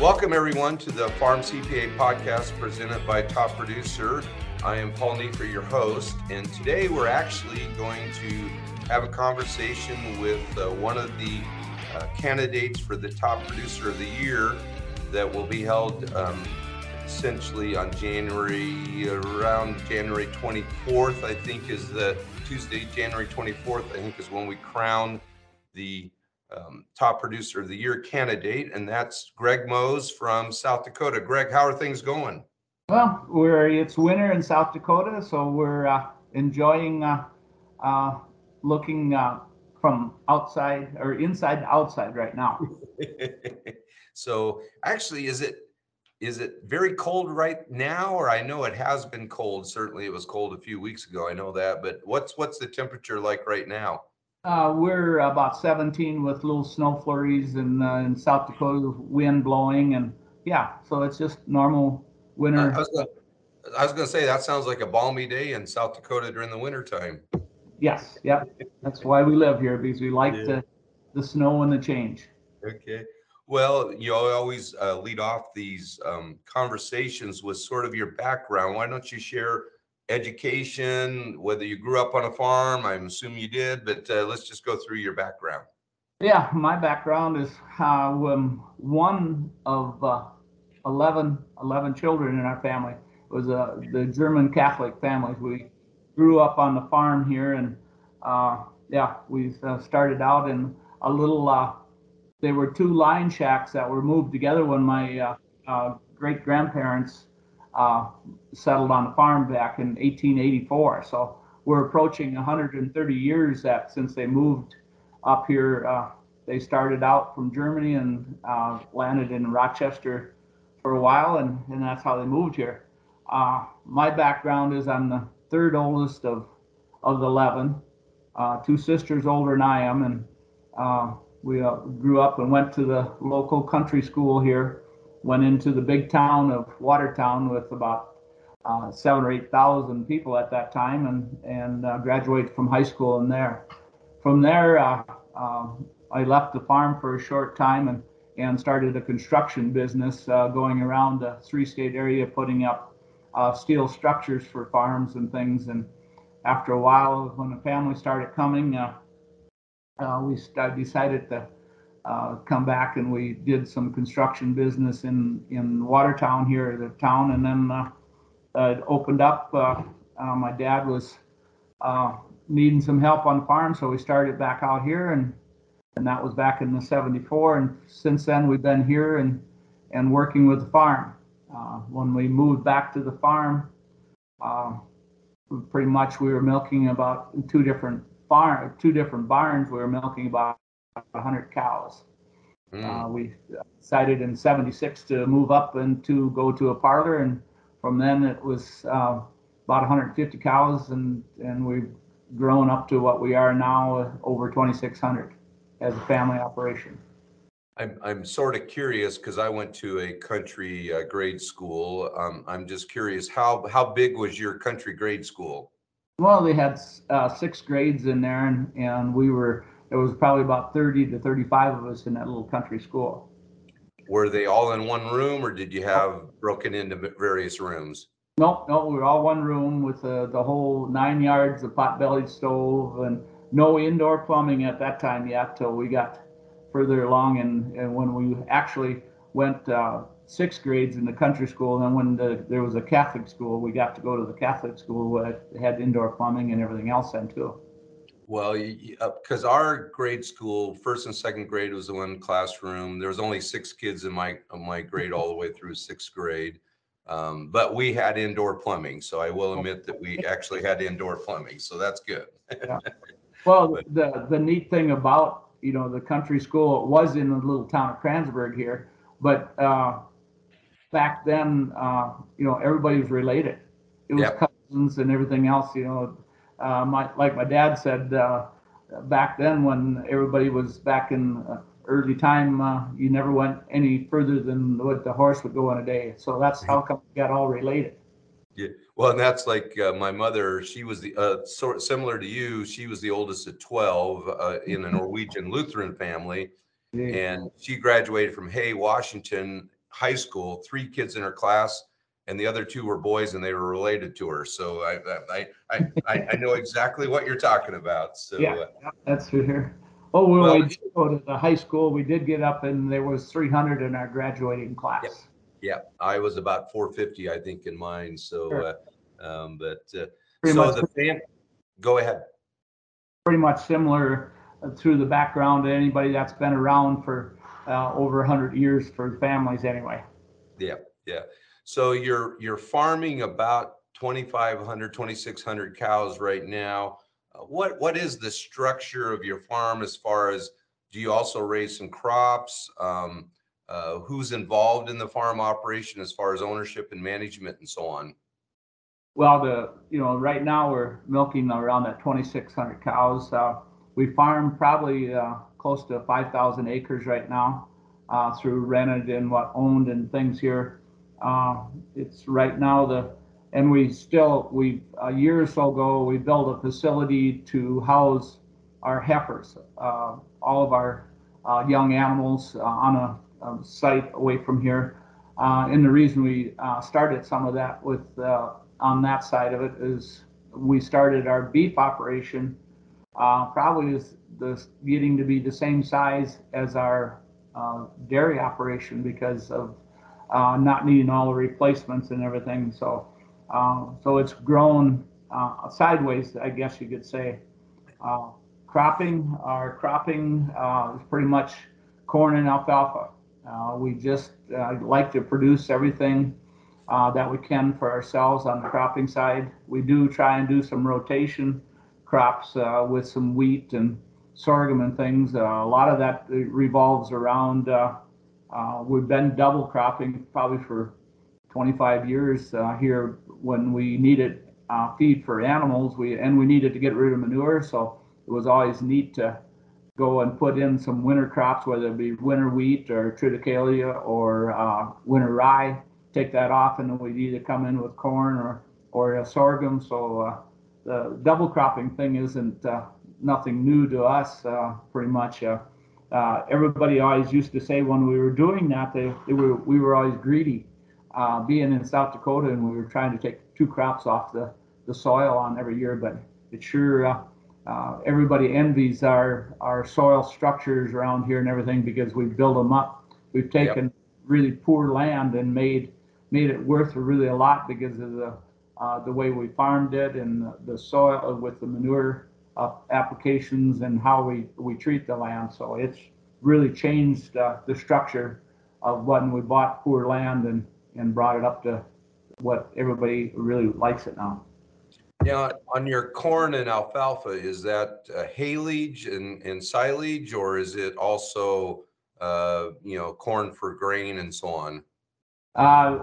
Welcome, everyone, to the Farm CPA podcast presented by Top Producer. I am Paul Neiffer, your host, and today we're actually going to have a conversation with uh, one of the uh, candidates for the Top Producer of the Year that will be held um, essentially on January, around January 24th, I think is the Tuesday, January 24th, I think is when we crown the um, top producer of the year candidate, and that's Greg Moes from South Dakota. Greg, how are things going? Well, we're it's winter in South Dakota, so we're uh, enjoying uh, uh, looking uh, from outside or inside to outside right now. so, actually, is it is it very cold right now, or I know it has been cold. Certainly, it was cold a few weeks ago. I know that, but what's what's the temperature like right now? Uh, we're about 17 with little snow flurries in, uh, in South Dakota, wind blowing, and yeah, so it's just normal winter. I was, gonna, I was gonna say that sounds like a balmy day in South Dakota during the winter time. Yes, yeah, that's why we live here because we like yeah. the the snow and the change. Okay. Well, you always uh, lead off these um, conversations with sort of your background. Why don't you share education, whether you grew up on a farm, I'm assuming you did, but uh, let's just go through your background. Yeah, my background is uh, um, one of uh, 11, 11 children in our family. It was uh, the German Catholic families. We grew up on the farm here, and uh, yeah, we uh, started out in a little. Uh, they were two line shacks that were moved together when my great grandparents uh, settled on the farm back in 1884. So we're approaching 130 years that since they moved up here. Uh, they started out from Germany and uh, landed in Rochester for a while, and, and that's how they moved here. Uh, my background is I'm the third oldest of of the 11. Uh, two sisters older than I am, and uh, we grew up and went to the local country school here went into the big town of Watertown with about uh, seven or eight thousand people at that time, and and uh, graduated from high school in there. From there, uh, um, I left the farm for a short time and and started a construction business, uh, going around the three-state area, putting up uh, steel structures for farms and things. And after a while, when the family started coming, uh, we decided to uh, come back and we did some construction business in in Watertown here, the town, and then uh, uh, it opened up. Uh, uh, my dad was uh, needing some help on the farm, so we started back out here, and and that was back in the '74. And since then, we've been here and and working with the farm. when we moved back to the farm, pretty much we were milking about two different two different barns. We were milking about 100 cows. Mm. Uh, we decided in 76 to move up and to go to a parlor. And from then it was uh, about 150 cows and, and we've grown up to what we are now, uh, over 2,600 as a family operation. I'm, I'm sort of curious because I went to a country uh, grade school. Um, I'm just curious how how big was your country grade school? Well, they had uh, six grades in there, and, and we were it was probably about 30 to 35 of us in that little country school. Were they all in one room or did you have broken into various rooms? Nope, no, we were all one room with uh, the whole nine yards of pot-bellied stove and no indoor plumbing at that time yet till we got further along and, and when we actually went uh, sixth grades in the country school and then when the, there was a Catholic school, we got to go to the Catholic school that had indoor plumbing and everything else then too. Well, because uh, our grade school, first and second grade was the one classroom. There was only six kids in my my grade all the way through sixth grade, um, but we had indoor plumbing. So I will admit that we actually had indoor plumbing. So that's good. yeah. Well, but, the the neat thing about you know the country school it was in the little town of Kranzburg here, but uh, back then uh, you know everybody was related. It was yep. cousins and everything else. You know uh, my, like my dad said uh, back then when everybody was back in uh, early time, uh, you never went any further than what the horse would go in a day. So that's how come we got all related. Yeah, well, and that's like uh, my mother. She was the uh, sort similar to you. She was the oldest of twelve uh, in a Norwegian Lutheran family, Yeah. and she graduated from Hay, Washington High School. Three kids in her class, and the other two were boys, and they were related to her. So I I I I, I know exactly what you're talking about. So Yeah. uh, That's for sure. Oh, well, Well- we did go to the high school. We did get up and there was 300 in our graduating class. yeah, I was about 450, I think, in mine. So, Sure. uh, um, but uh, so the. Go ahead. pretty much similar uh, through the background to anybody that's been around for uh, over 100 years for families anyway. Yeah, yeah. So you're you're farming about 2,500, 2,600 cows right now. Uh, What what is the structure of your farm as far as do you also raise some crops? Um, uh, who's involved in the farm operation as far as ownership and management and so on? Well, the, you know, right now we're milking around that 2,600 cows. Uh, we farm probably uh, close to 5,000 acres right now uh, through rented and what owned and things here. Uh, it's right now the, and we still, we, a year or so ago, we built a facility to house our heifers, uh, all of our uh, young animals uh, on a, a site away from here. Uh, and the reason we started some of that with on that side of it is we started our beef operation uh, probably is the getting to be the same size as our uh, dairy operation because of uh, not needing all the replacements and everything. So uh, so it's grown uh, sideways, I guess you could say. Uh, cropping, our cropping uh, is pretty much corn and alfalfa. We just like to produce everything that we can for ourselves on the cropping side. We do try and do some rotation crops uh, with some wheat and sorghum and things. Uh, a lot of that revolves around. Uh, we've been double cropping probably for 25 years here when we needed feed for animals. We and we needed to get rid of manure, so it was always neat to go and put in some winter crops, whether it be winter wheat or triticale or uh, winter rye take that off, and then we'd either come in with corn or or sorghum. So uh, the double cropping thing isn't uh, nothing new to us, uh, pretty much. Uh, uh, everybody always used to say when we were doing that, they, they were we were always greedy, uh, being in South Dakota, and we were trying to take two crops off the the soil on every year. But it sure uh, uh, everybody envies our our soil structures around here and everything because we build them up. We've taken really poor land and made made it worth really a lot because of the the way we farmed it and the, the soil with the manure uh, applications and how we, we treat the land. So it's really changed uh, the structure of when we bought poor land and, and brought it up to what everybody really likes it now. Now, on your corn and alfalfa, is that uh, haylage and, and silage, or is it also, uh, you know, corn for grain and so on? Uh,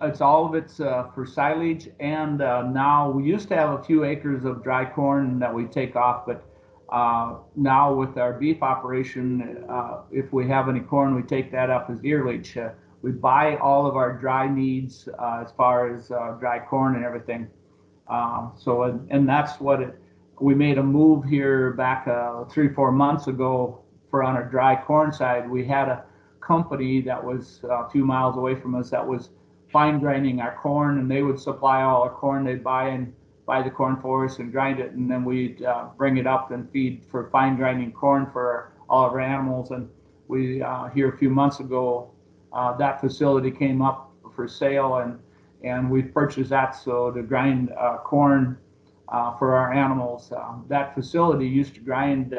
it's all of it's uh, for silage, and uh, now we used to have a few acres of dry corn that we take off, but uh, now with our beef operation, uh, if we have any corn, we take that up as earlage. Uh, we buy all of our dry needs as far as dry corn and everything. Um, so, and, and that's what it. We made a move here back three, four months ago for on our dry corn side. We had a company that was a few miles away from us that was fine grinding our corn, and they would supply all our corn. They'd buy and buy the corn for us and grind it, and then we'd uh, bring it up and feed for fine grinding corn for all of our animals. And we uh, here a few months ago, uh, that facility came up for sale, and and we purchased that so to grind uh, corn uh, for our animals. Uh, that facility used to grind.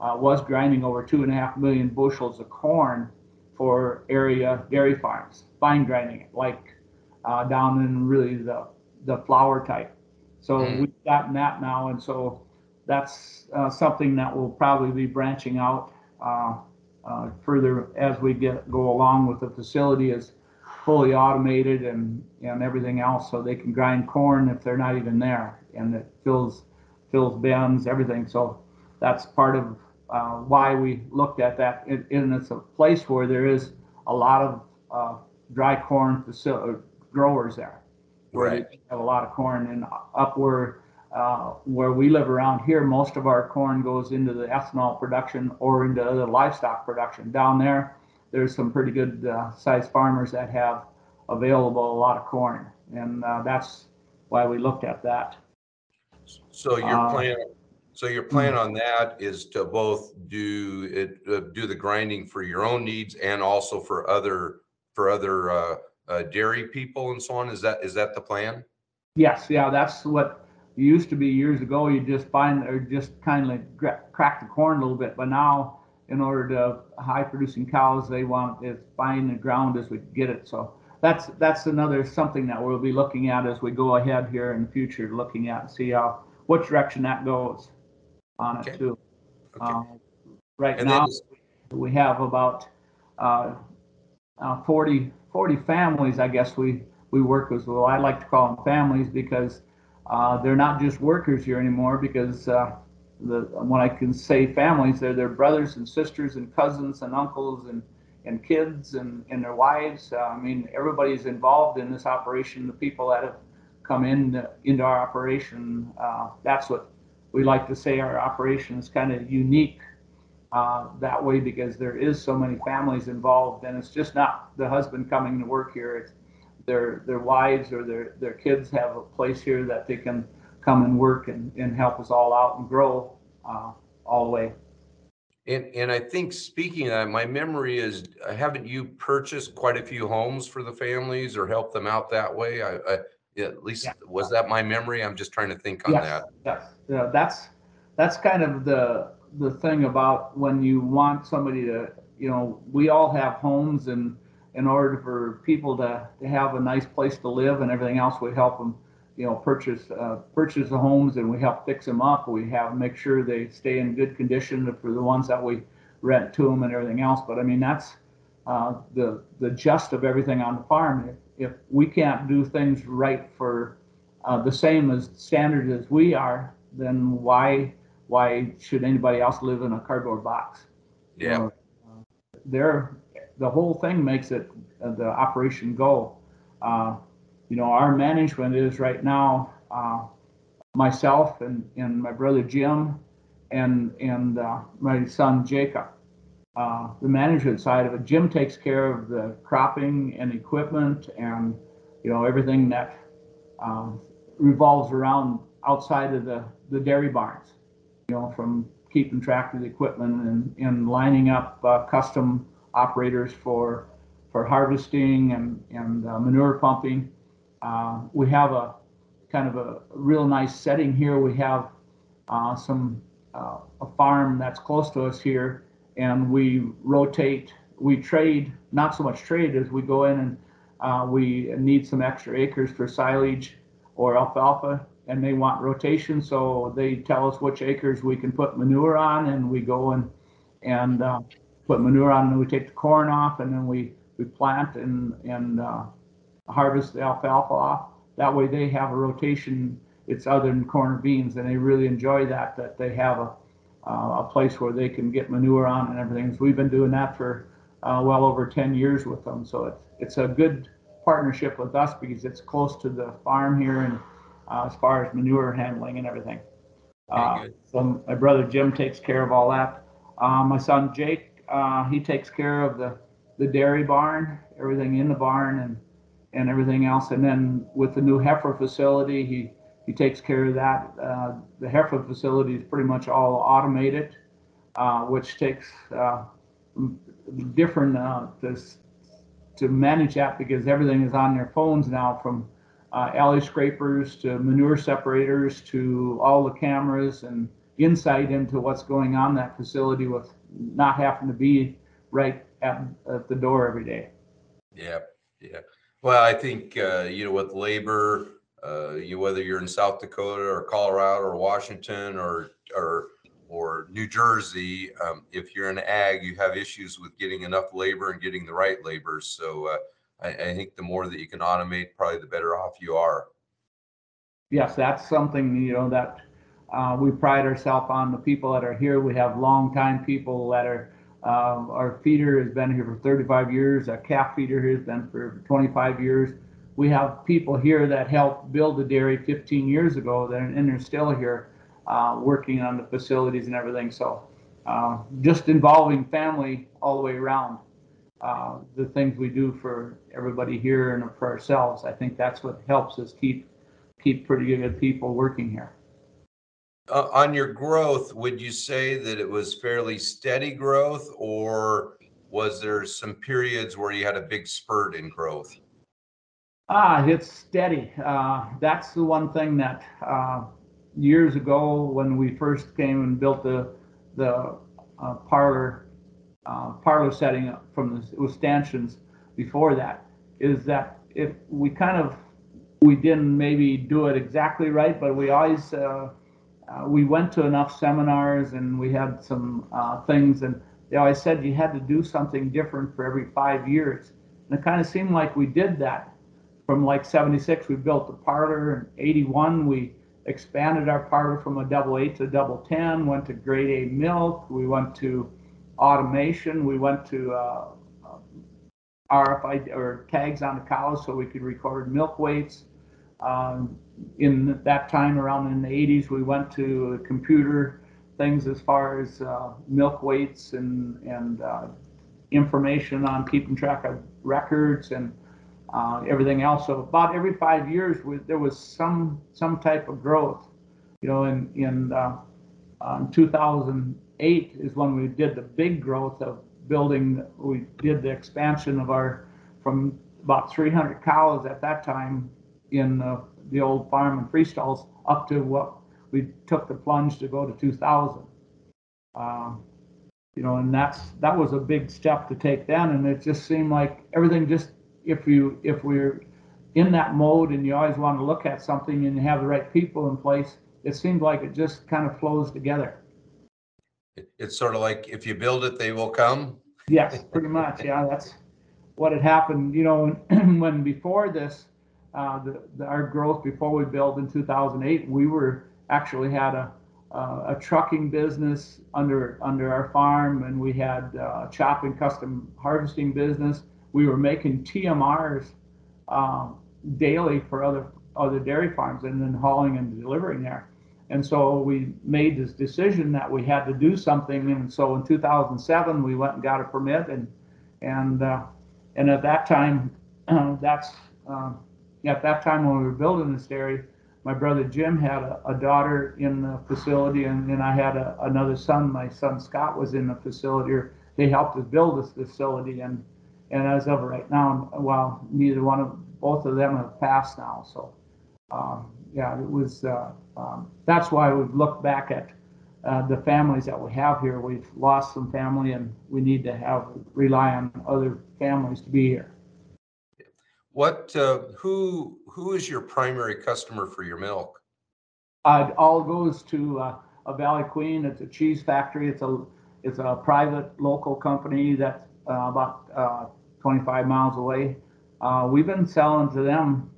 was grinding over two and a half million bushels of corn for area dairy farms, fine grinding it, like uh, down in really the, the flour type. So Mm. we've gotten that now, and so that's uh, something that will probably be branching out uh, uh, further as we get go along with the facility is fully automated and and everything else, so they can grind corn if they're not even there, and it fills fills bins, everything. So that's part of uh, why we looked at that. It, and it's a place where there is a lot of uh, dry corn facility growers there. where Right. they have a lot of corn. And up where uh, where we live around here, most of our corn goes into the ethanol production or into other livestock production. Down there, there's some pretty good uh, sized farmers that have available a lot of corn, and uh, that's why we looked at that. So your Uh, plan, so your plan on that is to both do it, uh, do the grinding for your own needs and also for other, for other, uh, uh, dairy people and so on? Is that, is that the plan? Yes, yeah, that's what it used to be years ago. You just find or just kind of gra- crack the corn a little bit, but now in order to high producing cows, they want as fine the ground as we can get it. So that's that's another something that we'll be looking at as we go ahead here in the future, looking at and see how what direction that goes on it Okay. too. Okay. Um, right And now, then, we have about uh, uh, 40, 40 families, I guess we, we work with. Well, I like to call them families because uh, they're not just workers here anymore because uh, the, when I can say families, they're their brothers and sisters and cousins and uncles and, and kids and, and their wives. Uh, I mean, everybody's involved in this operation. The people that have come in into our operation, uh, that's what we like to say our operation is kind of unique uh, that way because there is so many families involved and it's just not the husband coming to work here it's their their wives or their their kids have a place here that they can come and work and, and help us all out and grow uh, all the way and, and I think speaking of that, my memory is, uh, haven't you purchased quite a few homes for the families or helped them out that way? I, I, at least, Yeah. was that my memory? I'm just trying to think on yes, that. yes yeah, that's that's kind of the the thing about when you want somebody to you know we all have homes and in order for people to, to have a nice place to live and everything else we help them you know purchase uh, purchase the homes and we help fix them up. We have make sure they stay in good condition for the ones that we rent to them and everything else. But i mean that's uh, the the gist of everything on the farm. If, if we can't do things right for uh, the same as standard as we are then why why should anybody else live in a cardboard box Yeah, uh, they're the whole thing makes it uh, the operation go. Uh, you know, our management is right now uh, myself and, and my brother Jim and and uh, my son Jacob. Uh, the management side of it, Jim takes care of the cropping and equipment and you know everything that um, revolves around outside of the, the dairy barns. You know, from keeping track of the equipment and, and lining up uh, custom operators for for harvesting and and uh, manure pumping. Uh, we have a kind of a real nice setting here. We have uh, some uh, a farm that's close to us here, and we rotate. We trade not so much trade as we go in and uh, we need some extra acres for silage or alfalfa, and they want rotation, so they tell us which acres we can put manure on, and we go and and uh, put manure on, and we take the corn off, and then we we plant and and uh, harvest the alfalfa off. That way, they have a rotation. It's other than corn or beans, and they really enjoy that. That they have a uh, a place where they can get manure on and everything. So we've been doing that for uh, well over 10 years with them. So it's it's a good partnership with us because it's close to the farm here and uh, as far as manure handling and everything. Uh, so my brother Jim takes care of all that. Uh, my son Jake, uh, he takes care of the, the dairy barn, everything in the barn and, and everything else. And then with the new heifer facility, he, he takes care of that. Uh, the heifer facility is pretty much all automated, uh, which takes uh, different uh, to, to manage that because everything is on their phones now from uh, alley scrapers to manure separators to all the cameras and insight into what's going on that facility with not having to be right at, at the door every day. Yeah, yeah. Well, I think, uh, you know, with labor, uh, you, whether you're in South Dakota or Colorado or Washington or, or, or New Jersey, um, if you're in ag, you have issues with getting enough labor and getting the right labor. So, uh, I, I think the more that you can automate, probably the better off you are. Yes, that's something, you know, that uh, we pride ourselves on the people that are here. We have longtime people that are, um, our feeder has been here for 35 years. Our calf feeder here has been for 25 years. we have people here that helped build the dairy 15 years ago, and they're still here uh, working on the facilities and everything. So uh, just involving family all the way around. Uh, the things we do for everybody here and for ourselves, I think that's what helps us keep keep pretty good people working here. Uh, on your growth, would you say that it was fairly steady growth, or was there some periods where you had a big spurt in growth? Ah, it's steady. Uh, that's the one thing that uh, years ago when we first came and built the the uh, parlor uh, parlor setting up from the with stanchions before that is that if we kind of we didn't maybe do it exactly right, but we always uh, uh, we went to enough seminars and we had some uh, things and they always said you had to do something different for every five years. And it kind of seemed like we did that. From like 76, we built the parlor. In 81, we expanded our parlor from a double eight to a double 10, went to grade A milk. We went to automation. We went to uh, uh RFID or tags on the cows so we could record milk weights. Um, in that time around in the 80s, we went to computer things as far as uh, milk weights and, and uh, information on keeping track of records and uh, everything else. So about every five years, we, there was some some type of growth. You know, in in, uh, uh, in 2000, eight is when we did the big growth of building. We did the expansion of our from about 300 cows at that time in the old farm and freestalls up to what we took the plunge to go to 2,000. Uh, um, you know, and that's that was a big step to take then, and it just seemed like everything just if you if we're in that mode and you always want to look at something and you have the right people in place, it seems like it just kind of flows together. It's sort of like if you build it, they will come. Yes, pretty much. Yeah, that's what had happened. You know, when, before this, uh, the, the, our growth before we built in 2008, we were actually had a uh, a trucking business under under our farm, and we had uh, a chop and custom harvesting business. We were making TMRs um, daily for other other dairy farms, and then hauling and delivering there. And so we made this decision that we had to do something. And so in 2007, we went and got a permit, and and uh, and at that time, that's um, at that time when we were building this dairy, my brother Jim had a, a daughter in the facility, and then I had a, another son. My son Scott was in the facility. Or they helped us build this facility, and and as of right now, well, neither one of both of them have passed now. So, um, yeah, it was. Uh, um, that's why we've looked back at uh, the families that we have here. We've lost some family, and we need to have rely on other families to be here. What, uh, who, who is your primary customer for your milk? Uh, it all goes to uh, a Valley Queen. It's a cheese factory. It's a it's a private local company that's uh, about uh, 25 miles away. Uh, we've been selling to them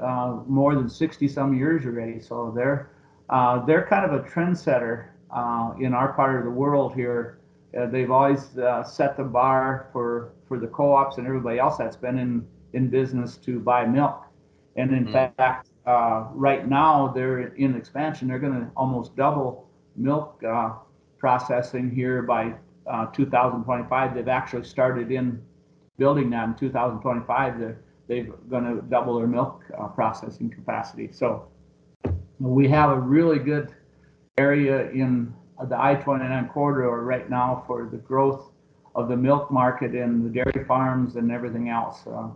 uh, more than 60 some years already. So they're uh, they're kind of a trendsetter uh, in our part of the world here. they've always set the bar for for the co-ops and everybody else that's been in in business to buy milk. And in mm-hmm. fact, uh, right now they're in expansion. They're going to almost double milk uh, processing here by uh, 2025. They've actually started in building that in 2025. They're, they're going to double their milk uh, processing capacity. So we have a really good area in the I-29 corridor right now for the growth of the milk market and the dairy farms and everything else. Uh,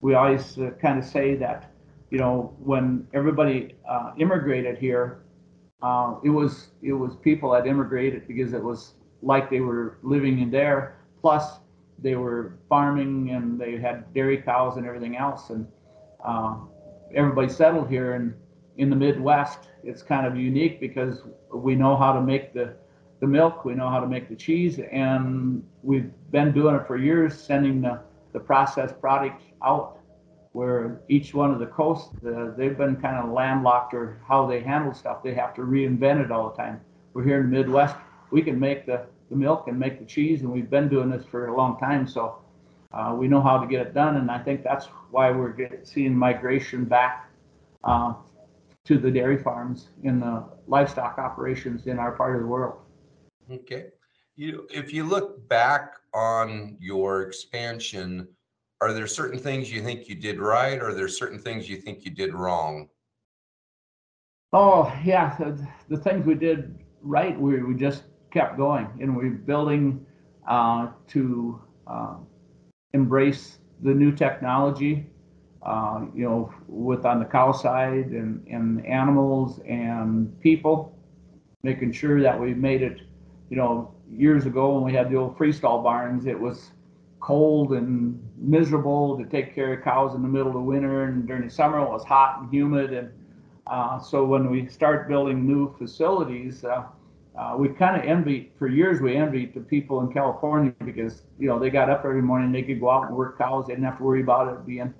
we always uh, kind of say that, you know, when everybody uh, immigrated here, uh, it was it was people that immigrated because it was like they were living in there. Plus, they were farming and they had dairy cows and everything else, and uh, everybody settled here. And in the Midwest, it's kind of unique because we know how to make the the milk, we know how to make the cheese, and we've been doing it for years, sending the the processed product out where each one of the coasts, uh, they've been kind of landlocked or how they handle stuff. They have to reinvent it all the time. We're here in the Midwest. We can make the, the milk and make the cheese, and we've been doing this for a long time. So uh, we know how to get it done, and I think that's why we're get, seeing migration back uh, to the dairy farms in the livestock operations in our part of the world. Okay. You, if you look back on your expansion, are there certain things you think you did right, or are there certain things you think you did wrong? Oh yeah, the, the things we did right, we, we just kept going, and we're building uh, to uh, embrace the new technology. Uh, you know, with on the cow side and, and animals and people, making sure that we made it. You know, years ago when we had the old freestall barns, it was cold and miserable to take care of cows in the middle of winter, and during the summer it was hot and humid. And uh, so when we start building new facilities, uh, uh, we kind of envy for years we envied the people in California because you know they got up every morning they could go out and work cows they didn't have to worry about it being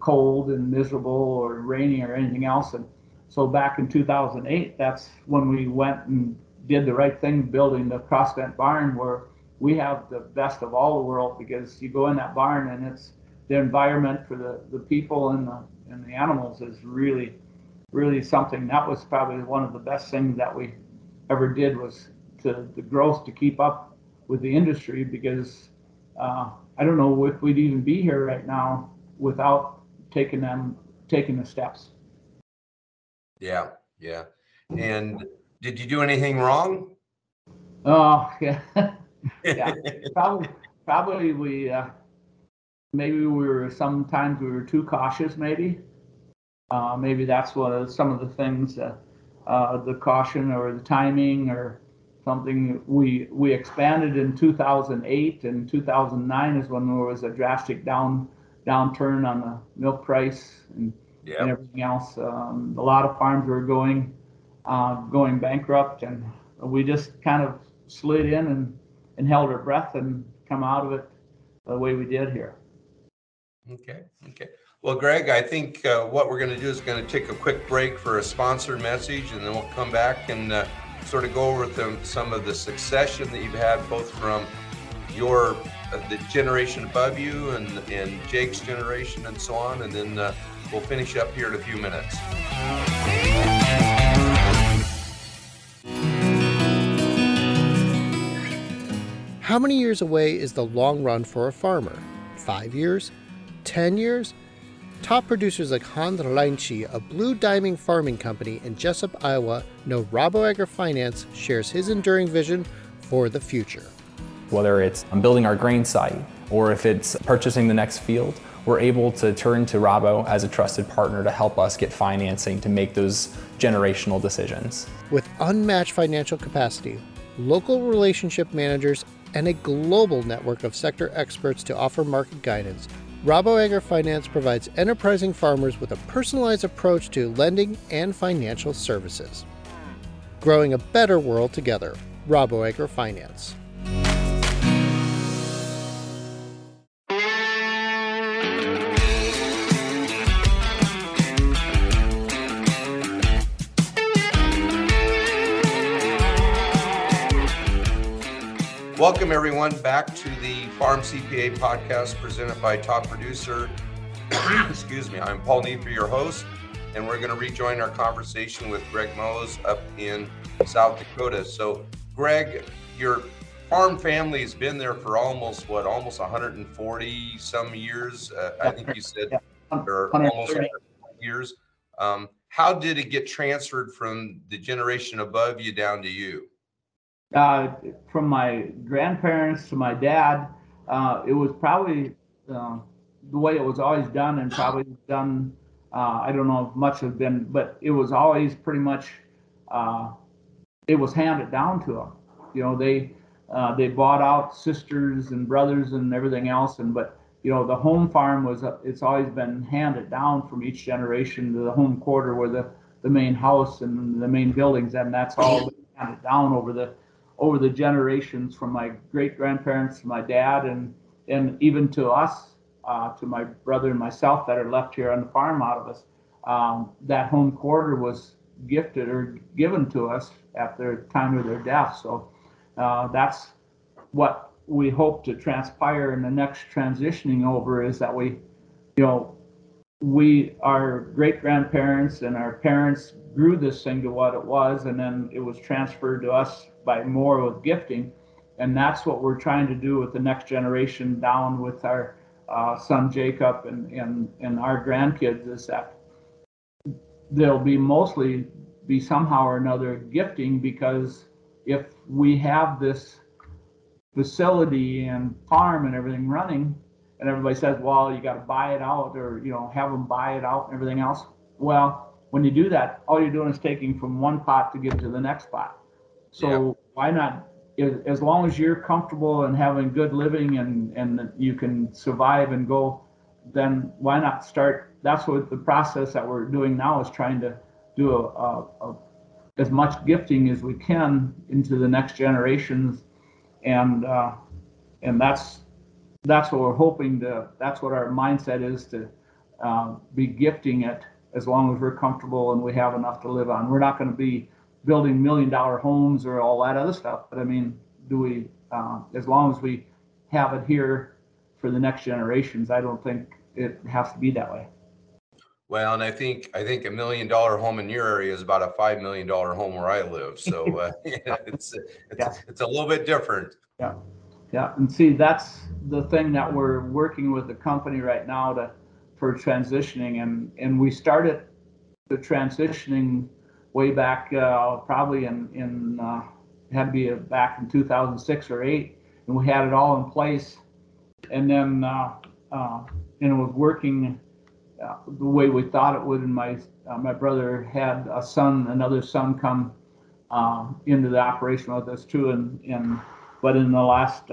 cold and miserable or rainy or anything else. And so back in 2008 that's when we went and did the right thing building the crossvent barn where we have the best of all the world because you go in that barn and it's the environment for the, the people and the and the animals is really really something. That was probably one of the best things that we ever did was to the growth to keep up with the industry because uh, I don't know if we'd even be here right now without taking them taking the steps. Yeah, yeah. And did you do anything wrong? Oh yeah, yeah. probably probably we uh, maybe we were sometimes we were too cautious. Maybe uh, maybe that's one of some of the things that uh, the caution or the timing or something. We we expanded in 2008 and 2009 is when there was a drastic down downturn on the milk price and, yep. and everything else. Um, a lot of farms were going uh, going bankrupt, and we just kind of slid in and, and held our breath and come out of it the way we did here. Okay. Okay. Well, Greg, I think uh, what we're going to do is going to take a quick break for a sponsor message, and then we'll come back and uh, sort of go over the, some of the succession that you've had, both from your uh, the generation above you and and Jake's generation, and so on, and then uh, we'll finish up here in a few minutes. How many years away is the long run for a farmer? Five years? Ten years? Top producers like Hans Reinche a Blue Diamond Farming Company in Jesup, Iowa, know Rabo AgriFinance shares his enduring vision for the future. Whether it's um, building our grain site or if it's purchasing the next field, we're able to turn to Rabo as a trusted partner to help us get financing to make those generational decisions. With unmatched financial capacity, local relationship managers, and a global network of sector experts to offer market guidance, Rabo AgriFinance provides enterprising farmers with a personalized approach to lending and financial services. Growing a better world together. Rabo AgriFinance. Welcome, everyone, back to the Farm CPA podcast presented by Top Producer. Excuse me, I'm Paul Neiffer, your host, and we're going to rejoin our conversation with Greg Moes up in South Dakota. So, Greg, your farm family has been there for almost what, almost 140 some years. Uh, I think you said, or almost years. Um, how did it get transferred from the generation above you down to you? Uh, from my grandparents to my dad, uh, it was probably uh, the way it was always done, and probably done. Uh, I don't know if much had been, but it was always pretty much. Uh, it was handed down to them. You know, they uh, they bought out sisters and brothers and everything else, and but you know the home farm was it's always been handed down from each generation to the home quarter where the the main house and the main buildings, and that's all handed down over the over the generations from my great grandparents to my dad and and even to us uh, to my brother and myself that are left here on the farm out of us. Um, that home quarter was gifted or given to us at the time of their death. So uh, that's what we hope to transpire in the next transitioning over is that we, you know, we, our great grandparents and our parents grew this thing to what it was, and then it was transferred to us by more with gifting. And that's what we're trying to do with the next generation down with our uh, son Jacob and, and, and our grandkids is that they'll be mostly be somehow or another gifting because if we have this facility and farm and everything running and everybody says well you got to buy it out or you know have them buy it out and everything else well when you do that all you're doing is taking from one pot to give to the next pot so Yeah. why not as, long as you're comfortable and having good living and and you can survive and go then why not start? That's what the process that we're doing now is trying to do a, a, a as much gifting as we can into the next generations. And uh, and that's that's what we're hoping to that's what our mindset is to uh, be gifting it as long as we're comfortable and we have enough to live on. We're not going to be building million dollar homes or all that other stuff but i mean do we uh, as long as we have it here for the next generations i don't think it has to be that way Well, and I think, I think a million dollar home in your area is about a $5 million home where I live. So uh, it's, Yeah. it's, it's a little bit different. Yeah, yeah, and see, that's the thing that we're working with the company right now to, for transitioning and, and we started the transitioning way back, uh, probably in, in, uh, had to be back in two thousand six or eight, and we had it all in place. And then, uh, uh, and it was working, uh, the way we thought it would, and my, uh, my brother had a son, another son come, uh, into the operation with us too, and, and, but in the last,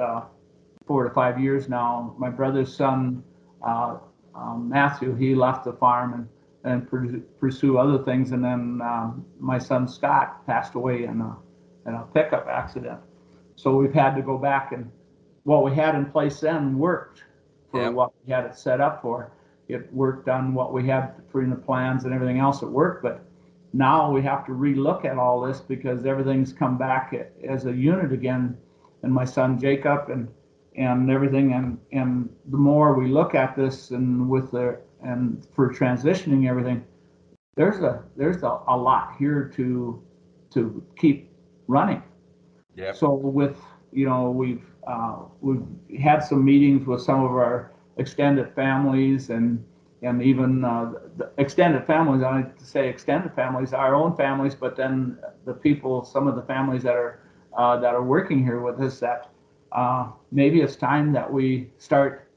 four to five years now. My brother's son, um, Matthew, he left the farm and, and pur- pursue other things. And then um, my son Scott passed away in a, in a pickup accident. So we've had to go back and what we had in place then worked for Yep. what we had it set up for. It worked on what we had for the plans and everything else. It worked, but now we have to relook at all this because everything's come back as a unit again. And my son Jacob and and everything and and the more we look at this and with the and for transitioning everything there's a there's a, a lot here to to keep running Yeah. so with you know we've uh, we've had some meetings with some of our extended families and and even uh, the extended families I like to say extended families our own families but then the people some of the families that are uh, that are working here with us that uh, maybe it's time that we start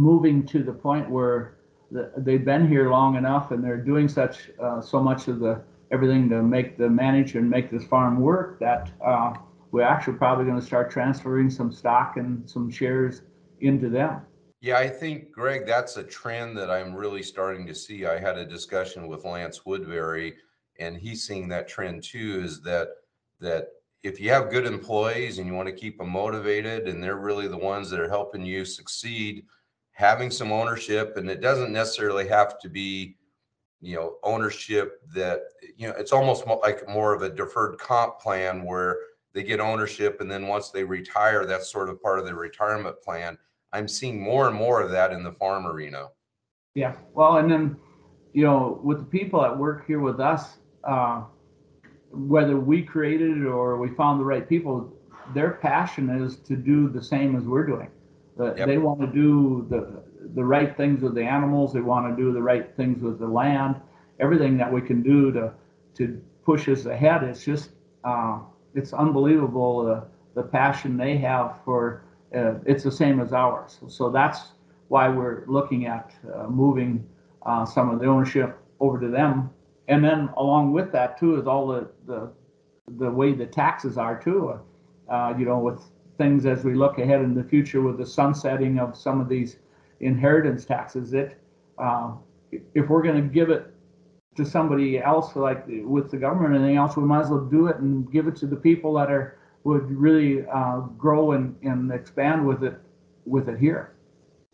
moving to the point where the, they've been here long enough and they're doing such uh, so much of the everything to make the manager and make this farm work that uh, we're actually probably going to start transferring some stock and some shares into them. Yeah, I think, Greg, that's a trend that I'm really starting to see. I had a discussion with Lance Woodbury, and he's seeing that trend too. Is that that if you have good employees and you want to keep them motivated, and they're really the ones that are helping you succeed, having some ownership, and it doesn't necessarily have to be, you know, ownership that you know. It's almost like more of a deferred comp plan where they get ownership, and then once they retire, that's sort of part of their retirement plan. I'm seeing more and more of that in the farm arena. Yeah. Well, and then, you know, with the people that work here with us, uh, whether we created it or we found the right people, their passion is to do the same as we're doing. The, Yep. They want to do the the right things with the animals. They want to do the right things with the land. Everything that we can do to to push us ahead. It's just uh, it's unbelievable the the passion they have for. Uh, it's the same as ours. So that's why we're looking at uh, moving uh, some of the ownership over to them. And then along with that too is all the the, the way the taxes are too. Uh, you know, with things as we look ahead in the future with the sunsetting of some of these inheritance taxes, it uh, if we're going to give it to somebody else, like with the government or anything else, we might as well do it and give it to the people that are would really uh, grow and, and expand with it with it here.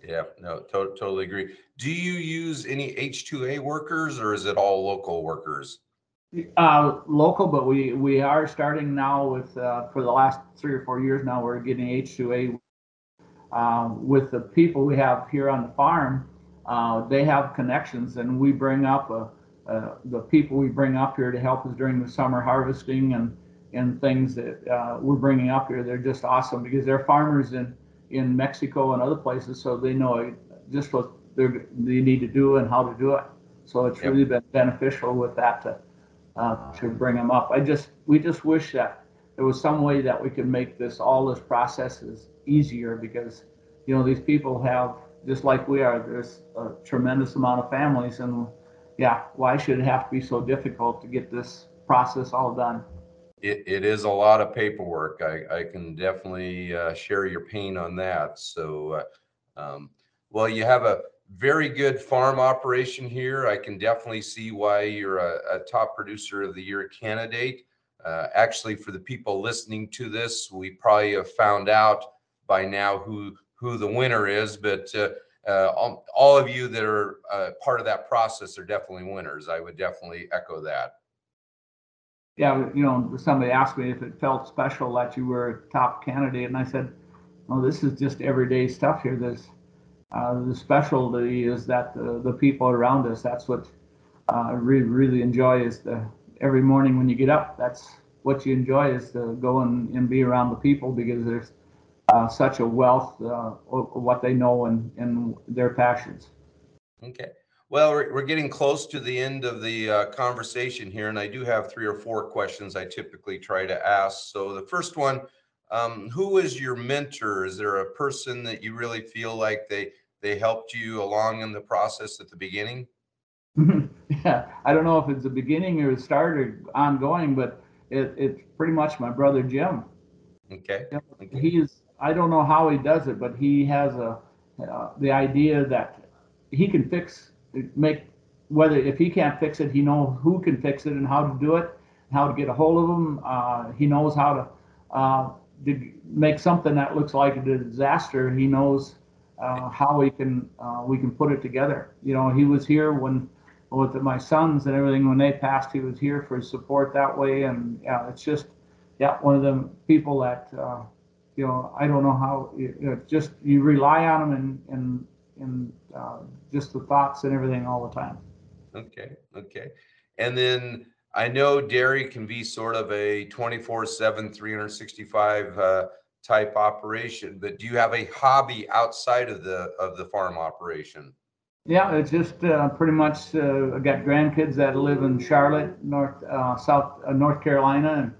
Yeah, no, to- totally agree. Do you use any H2A workers or is it all local workers? Uh, local, but we, we are starting now with, uh, for the last three or four years now, we're getting H2A. Uh, with the people we have here on the farm, uh, they have connections and we bring up, uh, the people we bring up here to help us during the summer harvesting and, and things that, uh, we're bringing up here. They're just awesome because they're farmers in, in Mexico and other places, so they know just what they need to do and how to do it. So it's Yep. really been beneficial with that to, uh, to bring them up. I just, we just wish that there was some way that we could make this, all this processes easier because, you know, these people have, just like we are, there's a tremendous amount of families and yeah, why should it have to be so difficult to get this process all done? It, it is a lot of paperwork. I, I can definitely uh, share your pain on that. So, uh, um, well, you have a very good farm operation here. I can definitely see why you're a, a top producer of the year candidate. Uh, actually, for the people listening to this, we probably have found out by now who who the winner is. But uh, uh, all, all of you that are uh, part of that process are definitely winners. I would definitely echo that. yeah, you know, somebody asked me if it felt special that you were a top candidate, and I said, "Well, this is just everyday stuff here. This, uh, the specialty is that the, the people around us. That's what uh, really really enjoy is the every morning when you get up. That's what you enjoy is to go and, and be around the people because there's uh, such a wealth uh, of what they know and, and their passions. Okay. Well, we're, we're getting close to the end of the uh, conversation here, and I do have three or four questions I typically try to ask. So the first one, um, who is your mentor? Is there a person that you really feel like they they helped you along in the process at the beginning? yeah, I don't know if it's the beginning or the start or ongoing, but it, it's pretty much my brother Jim. Okay. Okay. He's I don't know how he does it, but he has a uh, the idea that he can fix make whether if he can't fix it, he knows who can fix it and how to do it, how to get a hold of them. Uh, he knows how to, uh, to make something that looks like a disaster. He knows uh, how we can uh, we can put it together. You know, he was here when with my sons and everything when they passed. He was here for support that way, and yeah, it's just yeah one of the people that uh, you know I don't know how you know, just you rely on them and and and uh, just the thoughts and everything all the time. Okay. Okay. And then I know dairy can be sort of a 24 7, 365 uh, type operation, but do you have a hobby outside of the of the farm operation? Yeah, it's just uh, pretty much. Uh, I got grandkids that live in Charlotte, North uh, South uh, North Carolina, and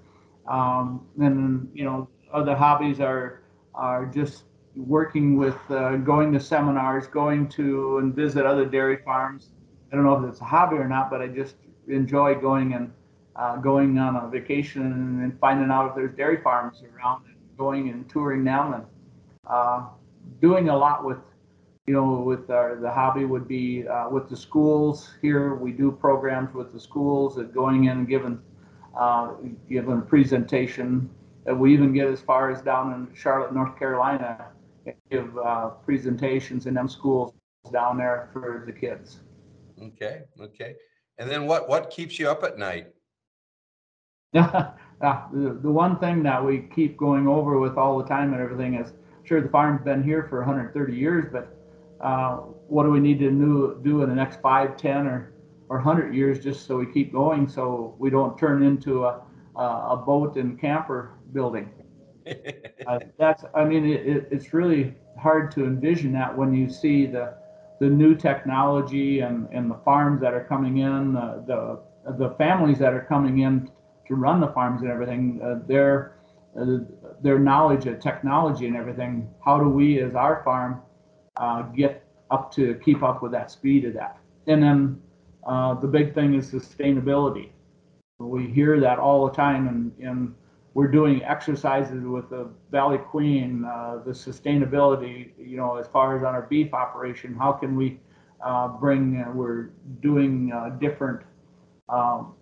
um, and you know other hobbies are are just working with uh, going to seminars, going to and visit other dairy farms. I don't know if it's a hobby or not, but I just enjoy going and uh, going on a vacation and finding out if there's dairy farms around, and going and touring them, and uh, doing a lot with you know, with our, the hobby would be uh, with the schools here. We do programs with the schools that going in and giving, uh, giving a presentation. And we even get as far as down in Charlotte, North Carolina, and give uh, presentations in them schools down there for the kids. Okay. Okay. And then what what keeps you up at night? Yeah, the, the one thing that we keep going over with all the time and everything is, sure, the farm's been here for 130 years, but uh, what do we need to do, do in the next five, 10, or, or 100 years just so we keep going so we don't turn into a, a boat and camper building? Uh, that's, I mean, it, it's really hard to envision that when you see the, the new technology and, and the farms that are coming in, uh, the, the families that are coming in to run the farms and everything, uh, their, uh, their knowledge of technology and everything. How do we, as our farm, uh, get up to keep up with that speed of that. And then uh, the big thing is sustainability. We hear that all the time, and, and we're doing exercises with the Valley Queen, uh, the sustainability, you know, as far as on our beef operation, how can we uh, bring, uh, we're doing uh, different um,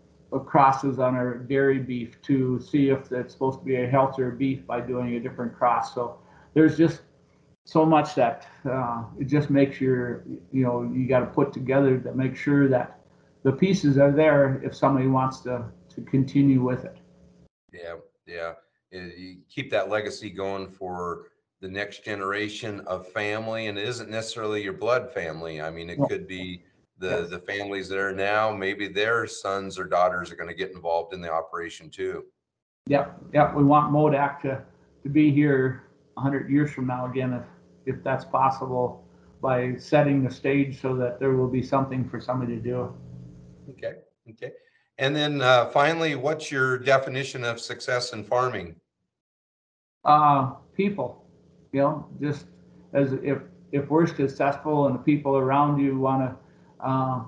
crosses on our dairy beef to see if it's supposed to be a healthier beef by doing a different cross. So there's just so much that uh, it just makes your you know you got to put together to make sure that the pieces are there if somebody wants to to continue with it. Yeah, yeah. Eh, you keep that legacy going for the next generation of family, and it isn't necessarily your blood family. I mean, it could be the the families that are now. Maybe their sons or daughters are going to get involved in the operation too. Yep, yep. We want Modak to to be here 100 years from now again, if if that's possible, by setting the stage so that there will be something for somebody to do. Okay. Okay. And then uh, finally, what's your definition of success in farming? Uh, people, you know, just as if if we're successful and the people around you want to uh,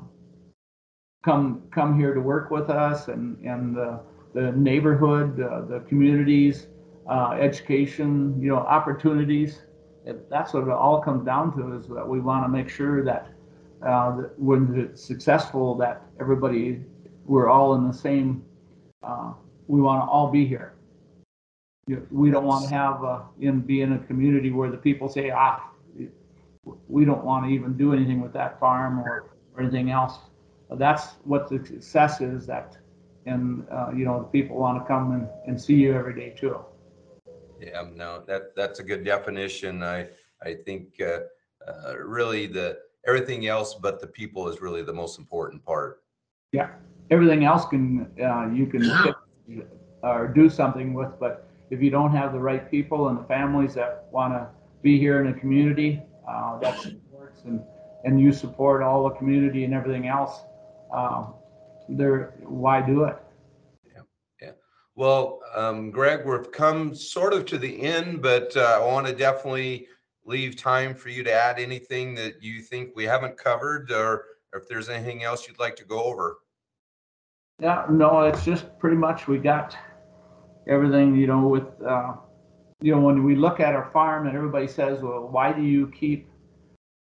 come come here to work with us and and the, the neighborhood, uh, the communities, uh, education, you know, opportunities. It, that's what it all comes down to is that we want to make sure that, uh, that when it's successful, that everybody we're all in the same. Uh, we want to all be here. We don't want to have uh, in be in a community where the people say, ah, we don't want to even do anything with that farm or, or anything else. That's what the success is. That and uh, you know the people want to come and, and see you every day too. Yeah, no, that that's a good definition. I I think uh, uh, really the everything else but the people is really the most important part. Yeah, everything else can uh, you can or do something with, but if you don't have the right people and the families that want to be here in a community uh, that supports and and you support all the community and everything else, uh, there why do it? Yeah, yeah. Well, um, Greg, we've come sort of to the end, but uh, I want to definitely leave time for you to add anything that you think we haven't covered, or if there's anything else you'd like to go over. Yeah, no, it's just pretty much we got everything, you know, with, uh, you know, when we look at our farm and everybody says, well, why do you keep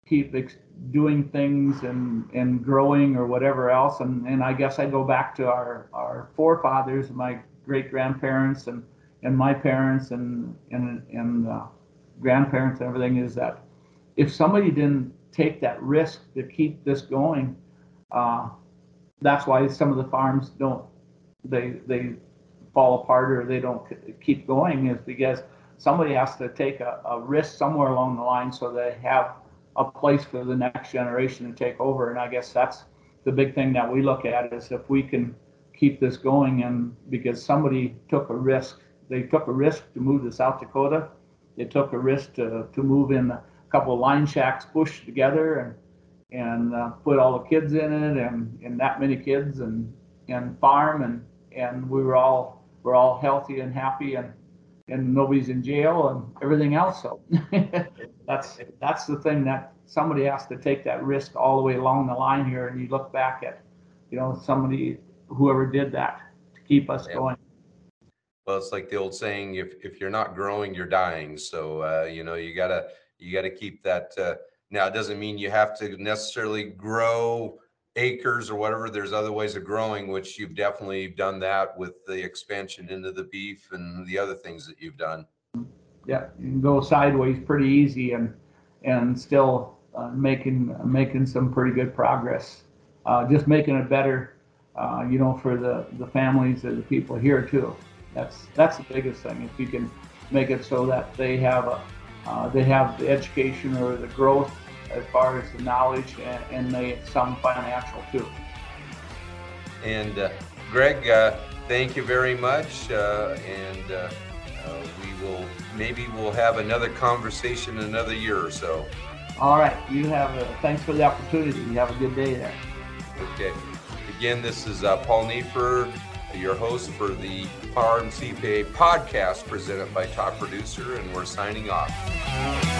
keep ex- doing things and and growing or whatever else? And and I guess I go back to our our forefathers, my great grandparents and and my parents and and and uh, grandparents and everything is that if somebody didn't take that risk to keep this going, uh, that's why some of the farms don't they they fall apart or they don't keep going is because somebody has to take a, a risk somewhere along the line so they have a place for the next generation to take over. And i guess that's the big thing that we look at is if we can keep this going and because somebody took a risk they took a risk to move to south dakota. They took a risk to, to move in a couple of line shacks pushed together and and uh, put all the kids in it and, and that many kids and and farm and and we were all we're all healthy and happy and and nobody's in jail and everything else. So that's that's the thing that somebody has to take that risk all the way along the line here and you look back at you know somebody whoever did that to keep us yeah. going. Well it's like the old saying if if you're not growing you're dying. So uh, you know you gotta you gotta keep that uh, now, it doesn't mean you have to necessarily grow acres or whatever. There's other ways of growing, which you've definitely done that with the expansion into the beef and the other things that you've done. Yeah, you can go sideways pretty easy and and still uh, making making some pretty good progress. Uh, just making it better, uh, you know, for the the families and the people here too. That's that's the biggest thing. If you can make it so that they have a uh, they have the education or the growth as far as the knowledge and, and the, some financial too. And uh, Greg, uh, thank you very much. Uh, and uh, uh, we will maybe we'll have another conversation another year or so. All right. You have a, thanks for the opportunity. You have a good day there. Okay. Again, this is Paul Neiffer your host for the Farm CPA podcast presented by Top Producer, and we're signing off.